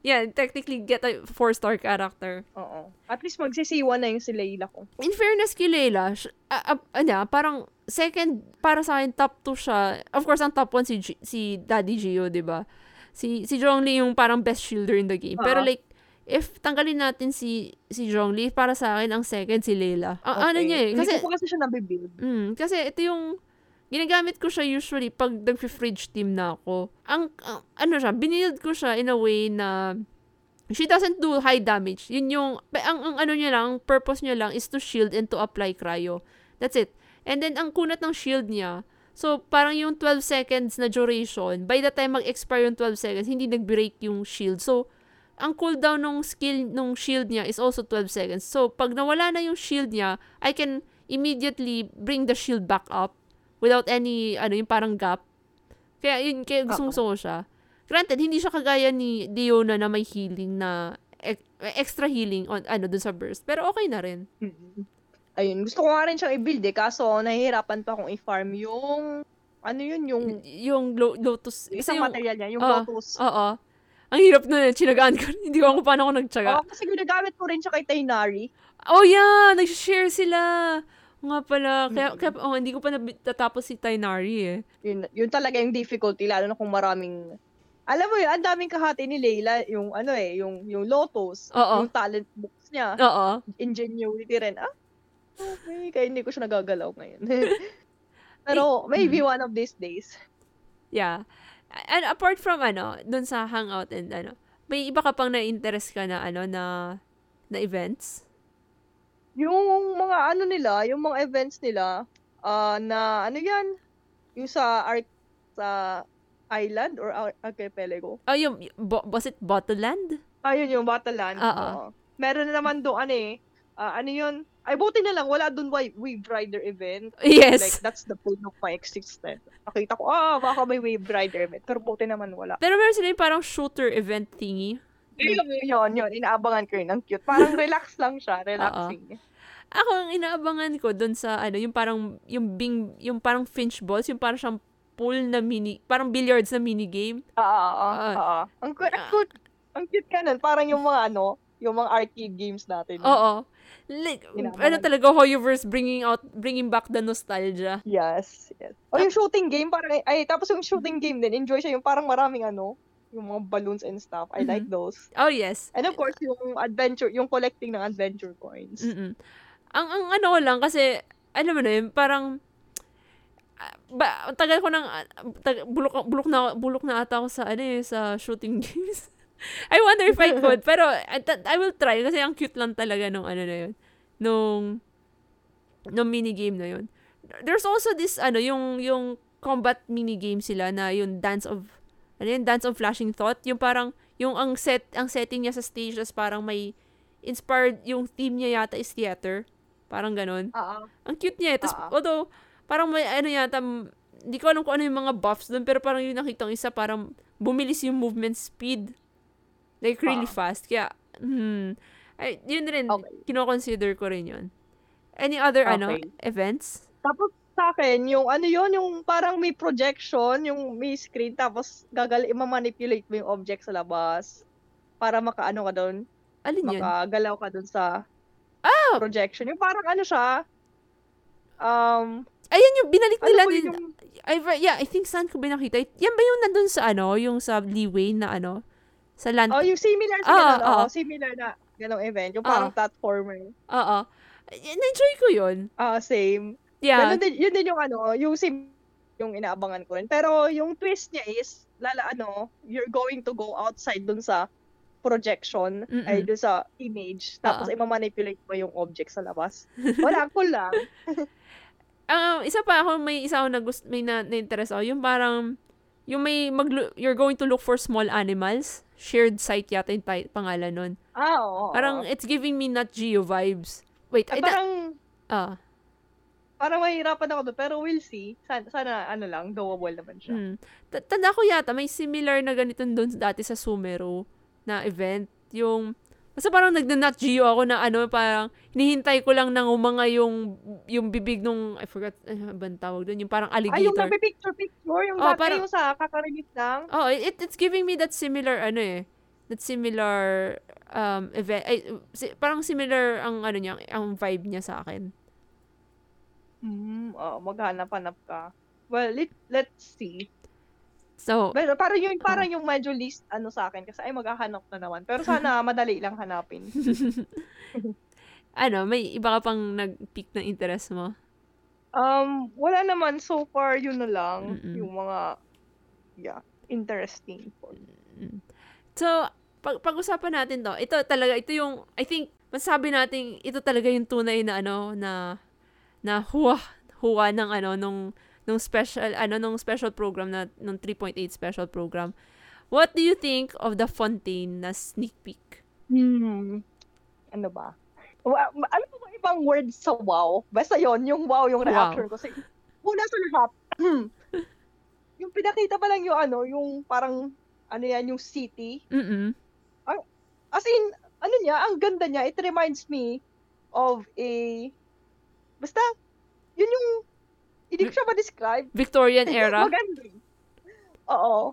yeah, technically get a four-star character. Oo. At least magsisiwa na yung si Layla ko. In fairness kay Layla, sh- ah, ah, ano, parang second, para sa akin, top 2 siya. Of course, ang top 1 si, G- si Daddy Gio, di ba? Si, si Zhongli yung parang best shielder in the game. Pero Oo. like, if tanggalin natin si si Zhongli, para sa akin, ang second si Layla. Ang ano niya eh. Kasi, Hindi ko kasi siya nabibuild. Mm, kasi ito yung ginagamit ko siya usually pag nag-fridge team na ako. Ang, ang- ano siya, binild ko siya in a way na she doesn't do high damage. Yun yung, ang, ang ano niya lang, ang purpose niya lang is to shield and to apply cryo. That's it. And then, ang kunat ng shield niya, So, parang yung 12 seconds na duration, by the time mag-expire yung 12 seconds, hindi nag-break yung shield. So, ang cooldown ng skill nung shield niya is also 12 seconds. So, pag nawala na yung shield niya, I can immediately bring the shield back up without any, ano, yung parang gap. Kaya, yun, kaya gusto ko siya. Granted, hindi siya kagaya ni Diona na may healing na extra healing on ano dun sa burst. Pero okay na rin. Mm-hmm. Ayun, gusto ko nga rin siyang i-build eh, kaso nahihirapan pa akong i-farm yung ano yun, yung yung lo- lotus. Isang yung, material niya, yung uh, lotus. Oo. Ang hirap na eh. Chinagaan ko. Hindi ko ako paano ako nagtsaga. Oo, oh, kasi ginagamit ko rin siya kay Tainari. Oh yeah! Nag-share sila. Nga pala. Kaya, mm-hmm. kaya oh, hindi ko pa natatapos si Tainari eh. Yun, yun talaga yung difficulty, lalo na kung maraming alam mo yun, ang daming kahati ni Layla, yung ano eh, yung yung Lotus, Oo. yung talent books niya. Oo. Ingenuity rin. Ah, okay, kaya hindi ko siya nagagalaw ngayon. Pero maybe mm. one of these days. Yeah. And apart from ano, dun sa hangout and ano, may iba ka pang na-interest ka na ano na na events? Yung mga ano nila, yung mga events nila, uh, na ano yan, yung sa art sa island or archipelago? Oh, yung, bo- was it Bottleland? Ah, yun yung Bottleland. Oo. Uh-uh. Meron na naman doon, ano eh, uh, ano yun, ay buti na lang, wala doon wave, rider event. Yes. Like, that's the point of my existence. Nakita ko, ah, baka may wave rider event. Pero buti naman wala. Pero meron sila yung parang shooter event thingy. Yun, yun, yun. Inaabangan ko yun. Ang cute. Parang relax lang siya. Relaxing. Ako, ang inaabangan ko doon sa, ano, yung parang, yung bing, yung parang finch balls, yung parang siyang pool na mini, parang billiards na mini game. Oo, oo, ah. oo. Ang cute, ang cute, ang cute ka nun. Parang yung mga ano, yung mga arcade games natin. Oo. Like, ano talaga, Hoyoverse bringing out, bringing back the nostalgia. Yes, yes. O yung shooting game, parang, ay, tapos yung shooting game din, enjoy siya yung parang maraming ano, yung mga balloons and stuff. I mm-hmm. like those. Oh, yes. And of course, yung adventure, yung collecting ng adventure coins. Mm-mm. Ang, ang ano lang, kasi, alam mo na yun, parang, ba, tagal ko nang, tag, bulok, bulok na, bulok na ata ako sa, ano eh, sa shooting games. I wonder if I could, pero I, I will try kasi ang cute lang talaga nung ano na yun. Nung, nung mini game na yun. There's also this, ano, yung, yung combat mini game sila na yung Dance of, ano yun, Dance of Flashing Thought. Yung parang, yung ang set, ang setting niya sa stage is parang may inspired, yung theme niya yata is theater. Parang ganun. Uh-uh. Ang cute niya eh. Tapos, although, parang may ano yata, hindi ko alam kung ano yung mga buffs doon, pero parang yung nakita isa, parang bumilis yung movement speed. Like, really uh fast. Kaya, hmm, ay, yun rin, okay. kino-consider ko rin yun. Any other, ano, okay. ano, events? Tapos, sa akin, yung ano yun, yung parang may projection, yung may screen, tapos gagal, i-manipulate mo yung object sa labas para makaano ka doon. Alin yun? Makagalaw ka doon sa oh! projection. Yung parang ano siya, um, Ayan yung binalik nila ano din. Yung... I, yeah, I think saan ko binakita. Yan ba yung nandun sa ano, yung sa Leeway na ano? Sa land. Oh, yung similar sa ah, ganun. Oh, oh, similar na ganong event. Yung parang oh. platformer. Oo. Na-enjoy ko yun. Ah, same. Yeah. Ganun din, yun din yung ano, yung sim yung inaabangan ko rin. Pero yung twist niya is, lala ano, you're going to go outside dun sa projection, Mm-mm. ay dun sa image, tapos uh-uh. i-manipulate mo yung object sa labas. Wala, cool lang. ang uh, isa pa ako, may isa ako na gusto, may na, na-interest ako, yung parang, yung may mag you're going to look for small animals. Shared site yata yung t- pangalan nun. Ah, oo. Parang, it's giving me not Geo vibes. Wait, ah, ay, parang, ah. Parang mahirapan ako doon, pero we'll see. Sana, sana ano lang, doable naman siya. Hmm. Tanda ko yata, may similar na ganito doon dati sa Sumero na event. Yung, Basta parang nagna-not geo ako na ano, parang hinihintay ko lang nang umanga yung yung bibig nung, I forgot, ano bang tawag doon, yung parang alligator. Ay, yung nagpipicture-picture, yung oh, parang, yung sa kakarinig lang. Oh, it, it's giving me that similar, ano eh, that similar um, event, ay, si, parang similar ang ano niya, ang vibe niya sa akin. Hmm, oh, maghanap-hanap ka. Well, let, let's see. So, pero parang yung parang yung medyo least ano sa akin kasi ay maghahanap na naman. Pero sana madali lang hanapin. ano, may iba ka pang nag-pick ng interest mo? Um, wala naman so far yun na lang Mm-mm. yung mga yeah, interesting. So, pag pag-usapan natin 'to. Ito talaga ito yung I think masabi natin ito talaga yung tunay na ano na na huwa huwa ng ano nung nung special ano nung special program na nung 3.8 special program. What do you think of the Fontaine na sneak peek? Hmm. Ano ba? Wa- ma- ano ba ibang words sa wow? Basta yon yung wow yung Wow. reaction ko. Kasi, una sa lahat, yung pinakita pa lang yung ano, yung parang, ano yan, yung city. Mm. As in, ano niya, ang ganda niya, it reminds me of a, basta, yun yung, hindi ko siya ma-describe. Victorian era. Maganda. Oo.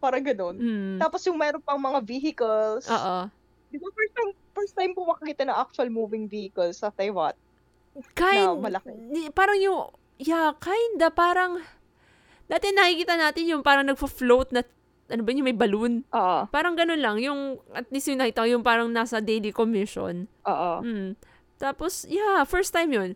Parang ganun. Mm. Tapos yung meron pang mga vehicles. Oo. Di ba first time, first time po makakita ng actual moving vehicles sa Taiwan? Kind, Na malaki. parang yung, yeah, kinda, parang, dati nakikita natin yung parang nagfo-float na, ano ba yun, yung may balloon. Oo. Parang ganun lang, yung, at least yung nakita yung parang nasa daily commission. Oo. Mm. Tapos, yeah, first time yun.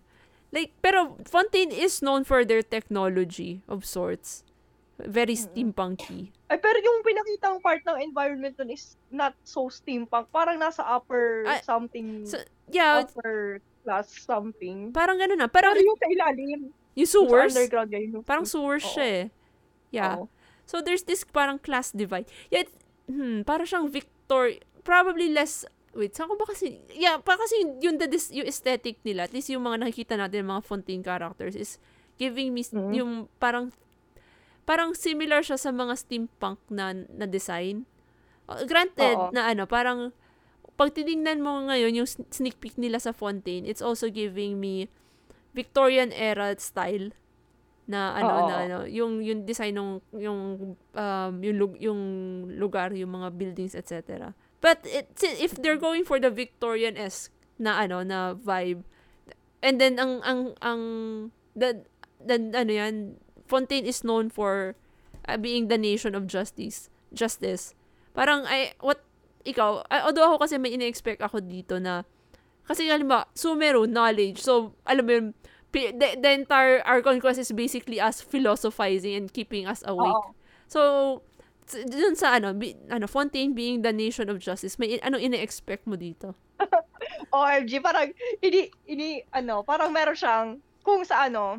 Like, pero Fontaine is known for their technology of sorts. Very steampunky. Ay, pero yung pinakitang part ng environment dun is not so steampunk. Parang nasa upper Ah, something, So, yeah, upper class something. parang ganun na. Pero Parang yung sa ilalim, yung yung sewers, underground yun. Yung, parang sewers Oo. siya eh. Yeah. Oo. So, there's this parang class divide. Yet, hmm, parang siyang Victor, probably less, wait, saan ko ba kasi, yeah, pa kasi yung, yung, the, yung aesthetic nila, at least yung mga nakikita natin, mga Fontaine characters, is giving me Mhm. yung parang, parang similar siya sa mga steampunk na, na design. Uh, granted, Oo. na ano, parang, pag tinignan mo ngayon yung sneak peek nila sa Fontaine, it's also giving me Victorian era style na ano Oo. na ano yung yung design ng yung um yung lug- yung lugar yung mga buildings etc but it, if they're going for the Victorian esque na ano na vibe and then ang ang ang the, the ano yan Fontaine is known for uh, being the nation of justice justice. Parang ay what ikaw although ako kasi may ine-expect ako dito na kasi halimbawa Sumeru knowledge. So alam mo yun the, the entire Archon quest is basically us philosophizing and keeping us awake. Oo. So, dun sa ano, bi, ano, Fontaine being the nation of justice, may ano ine-expect mo dito? OMG, parang, ini, ini, ano, parang meron siyang, kung sa ano,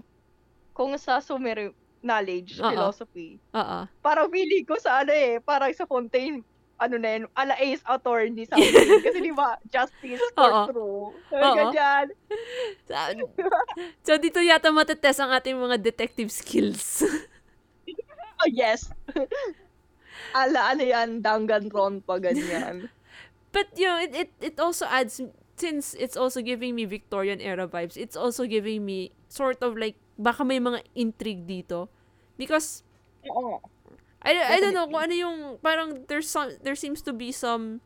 kung sa Sumeru knowledge, Oo. philosophy, Oo. parang feeling ko sa ano eh, parang sa Fontaine, ano na yun, ala Ace Attorney something. Kasi di ba, justice for Oo. true. Oo. Ganyan. Sa- So, dito yata matetest ang ating mga detective skills. Oh, yes. Ala, ano yan, Danganron pa ganyan. But, you know, it, it, it also adds, since it's also giving me Victorian era vibes, it's also giving me sort of like, baka may mga intrigue dito. Because, Oo. I, I don't know kung ano yung parang there's some there seems to be some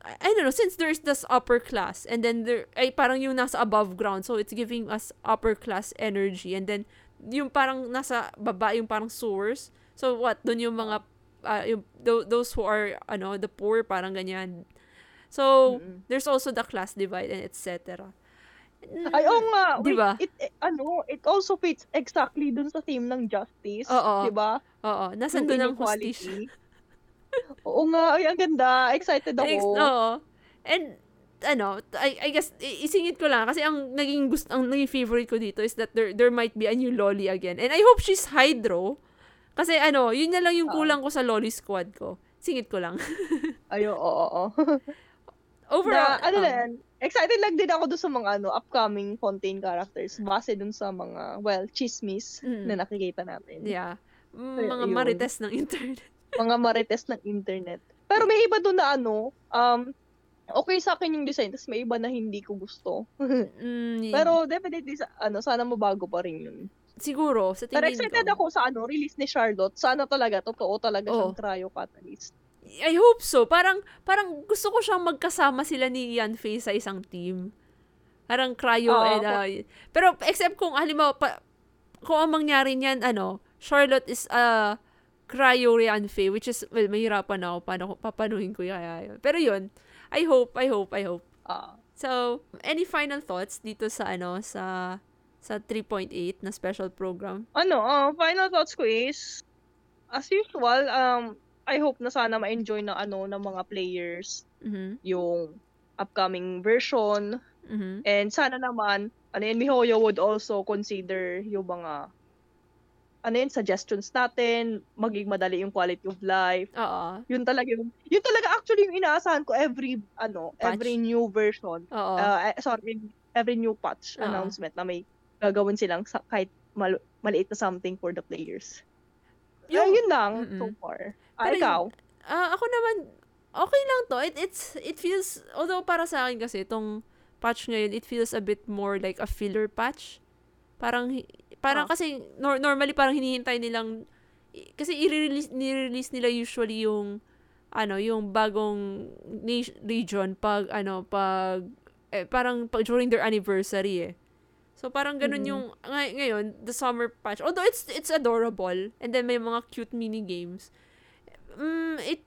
I, don't know since there's this upper class and then there ay parang yung nasa above ground so it's giving us upper class energy and then yung parang nasa baba yung parang sewers so what doon yung mga ah, yung tho- those who are ano the poor parang ganyan so Mm-mm. there's also the class divide and etc Ay, oo nga. Di ba? It, eh, ano, it also fits exactly dun sa theme ng justice. Oo. Di ba? oo nasan Yung doon ang hostage Oo nga. Ay, ang ganda. Excited Ex- ako. Oo. And, ano, I, I guess, isingit ko lang, kasi ang naging gusto, ang naging favorite ko dito is that there, there might be a new Lolly again. And I hope she's Hydro. Kasi ano, yun na lang yung kulang ko sa Lolly squad ko. Singit ko lang. Ay, oo, oo. Overall, na, ano um, na yan, excited lang din ako doon sa mga ano, upcoming Fontaine characters base dun sa mga, well, chismis Mm. na nakikita natin. Yeah. Mm, Ay, Mga ayun. marites ng internet. Mga marites ng internet. Pero may iba doon na ano, um, okay sa akin yung design, tapos may iba na hindi ko gusto. Mm, Pero definitely, sa, ano, sana mabago pa rin yun. Siguro, sa Pero tingin excited ko. ako sa ano, release ni Charlotte. Sana talaga, totoo talaga Oo. siyang cryo catalyst. I hope so. Parang, parang gusto ko siyang magkasama sila ni Yan Fei sa isang team. Parang cryo Oo, and, uh, pero except kung halimbawa, pa, kung ang mangyari niyan, ano, Charlotte is uh, cryo Yan Fei, which is, well, mahirapan ako paano, papanuhin ko kaya yun. Pero yun, I hope, I hope, I hope. Ah. So, any final thoughts dito sa, ano, sa, sa 3.8 na special program? ano, ah, final thoughts ko is, as usual, um, I hope na sana ma-enjoy ng ano ng mga players Mhm. yung upcoming version Mhm. and sana naman ano yun, Mihoyo would also consider yung mga ano yun, suggestions natin, maging madali yung quality of life. Oo. Yun talaga yung, yun talaga actually yung inaasahan ko every, ano, Patch? every new version. Oo. Uh, eh, sorry, every new patch Oo. announcement na may gagawin silang sa, kahit mal- maliit na something for the players. Yung, Yung- yun lang, Mm-mm. so far. Ah, Pero ikaw? Ah, ako naman, okay lang to. It, it's, it feels, although para sa akin kasi, itong patch ngayon, it feels a bit more like a filler patch. Parang, parang Ah. kasi, nor- normally parang hinihintay nilang, kasi i-release, ni-release nila usually yung, ano, yung bagong region pag, ano, pag, eh, parang pag, during their anniversary eh. So parang ganun yung ngay- ngayon the summer patch. Although it's it's adorable and then may mga cute mini games. Mm, it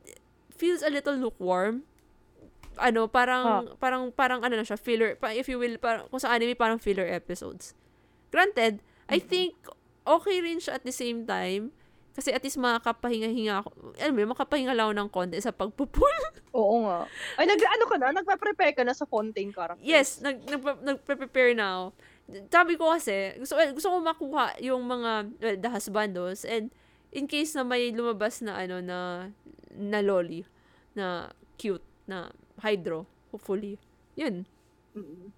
feels a little lukewarm. Ano, parang parang parang ano na siya, filler, pa, if you will, parang kung sa anime parang filler episodes. Granted, I think okay rin siya at the same time kasi at least makakapahinga-hinga ako. Alam mo, makapahinga lang ako ng konti sa pagpupul. Oo nga. Ay, nag, ano ka na? Nagpa-prepare ka na sa Fontaine characters? Yes, nag, nag, nagpe-prepare na ako. Sabi ko kasi, gusto, eh, gusto ko makuha yung mga, well, the husbandos, and in case na may lumabas na, ano, na, na loli, na cute, na hydro, hopefully. Yun. Mm.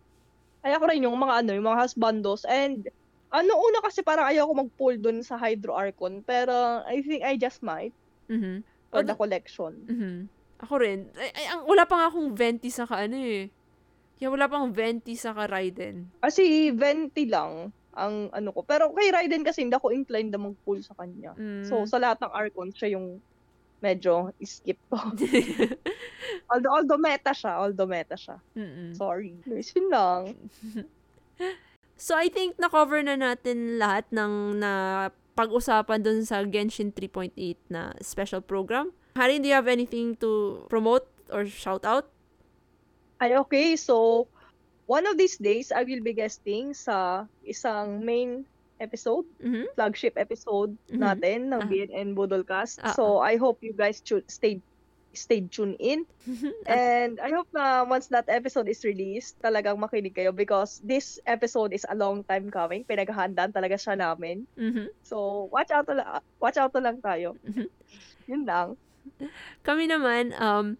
Ay, ako rin yung mga ano, yung mga husbandos. And, ano, una kasi parang ayaw ko mag-pull dun sa Hydro Archon. Pero, I think I just might Mhm. for the collection. Mhm. Ako rin. Ay, ay, ang, wala pa nga akong venti sa ka, ano eh. Kaya wala pang venti sa ka Raiden. Kasi, venti lang ang ano ko. Pero kay Raiden kasi hindi ako inclined na mag-pull sa kanya. Mm. So, sa lahat ng Archon, siya yung medyo skip ko. although, although meta siya, although meta siya. Mm-mm. Sorry. Yes, yun lang. So, I think na-cover na natin lahat ng na pag-usapan dun sa Genshin 3.8 na special program. Harin, do you have anything to promote or shout out? Ay, okay. So, one of these days, I will be guesting sa isang main episode, Mhm. flagship episode Mhm. natin ng Ah. BNN Budolcast. Ah, So, I hope you guys tu- stay stay tuned in. And I hope na once that episode is released, talagang makinig kayo because this episode is a long time coming. Pinaghahandaan talaga siya namin. Mhm. So, watch out watch out na lang tayo. Mhm. Yun lang. Kami naman, um,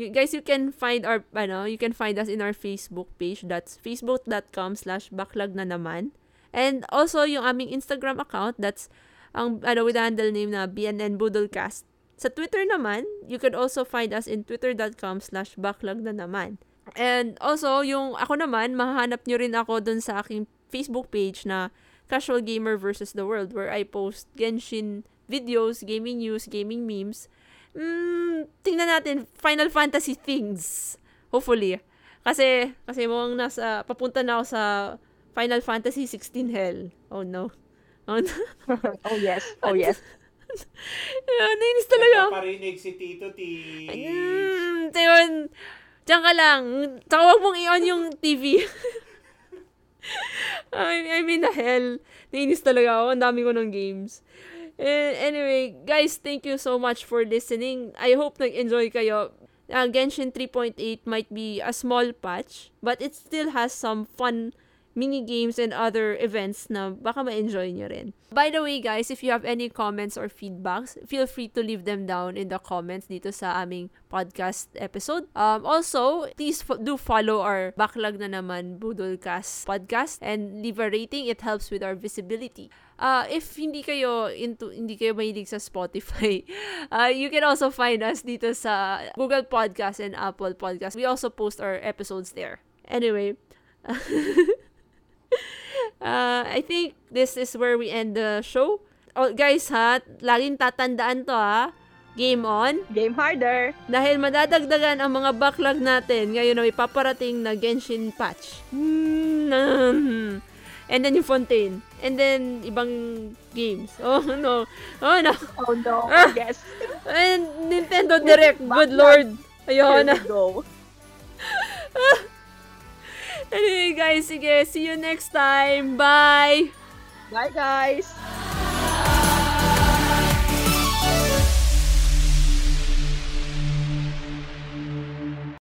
you, guys, you can find our, ano, you can find us in our Facebook page. That's facebook.com slash backlog na naman. And also, yung aming Instagram account, that's, ang, ano, with the handle name na BNN Budolcast. Sa Twitter naman, you can also find us in twitter.com slash backlog na naman. And also, yung ako naman, mahahanap nyo rin ako dun sa aking Facebook page na Casual Gamer versus the World where I post Genshin videos, gaming news, gaming memes. Mm, tingnan natin Final Fantasy things. Hopefully. Kasi kasi mukhang nasa papunta na ako sa Final Fantasy 16 hell. Oh no. Oh no. oh yes. Oh yes. Ayun, nainis talaga. Nagpaparinig si Tito T. Mm, Tiyon, diyan ka lang. Tsaka huwag mong i-on yung TV. I, I mean, the hell. Nainis talaga ako. Ang dami ko ng games. Eh, anyway, guys, thank you so much for listening. I hope nag-enjoy kayo. Uh, Genshin 3.8 might be a small patch, but it still has some fun mini games and other events na baka ma-enjoy nyo rin. By the way, guys, if you have any comments or feedbacks, feel free to leave them down in the comments dito sa aming podcast episode. Um, also, please fo- do follow our Backlog na naman Budolcast podcast and leave a rating. It helps with our visibility. Uh, if hindi kayo into hindi kayo mahilig sa Spotify, uh, you can also find us dito sa Google Podcast and Apple Podcast. We also post our episodes there. Anyway, uh, I think this is where we end the show. Oh, guys ha, laging tatandaan to ha. Game on. Game harder. Dahil madadagdagan ang mga backlog natin ngayon na may paparating na Genshin patch. Hmm. And then yung Fontaine. And then ibang games. Oh no. Oh no. Oh no. Ah! yes. And Nintendo Direct. Good lord. Ayoko Here na. we go. Anyway guys, sige. See you next time. Bye! Bye guys.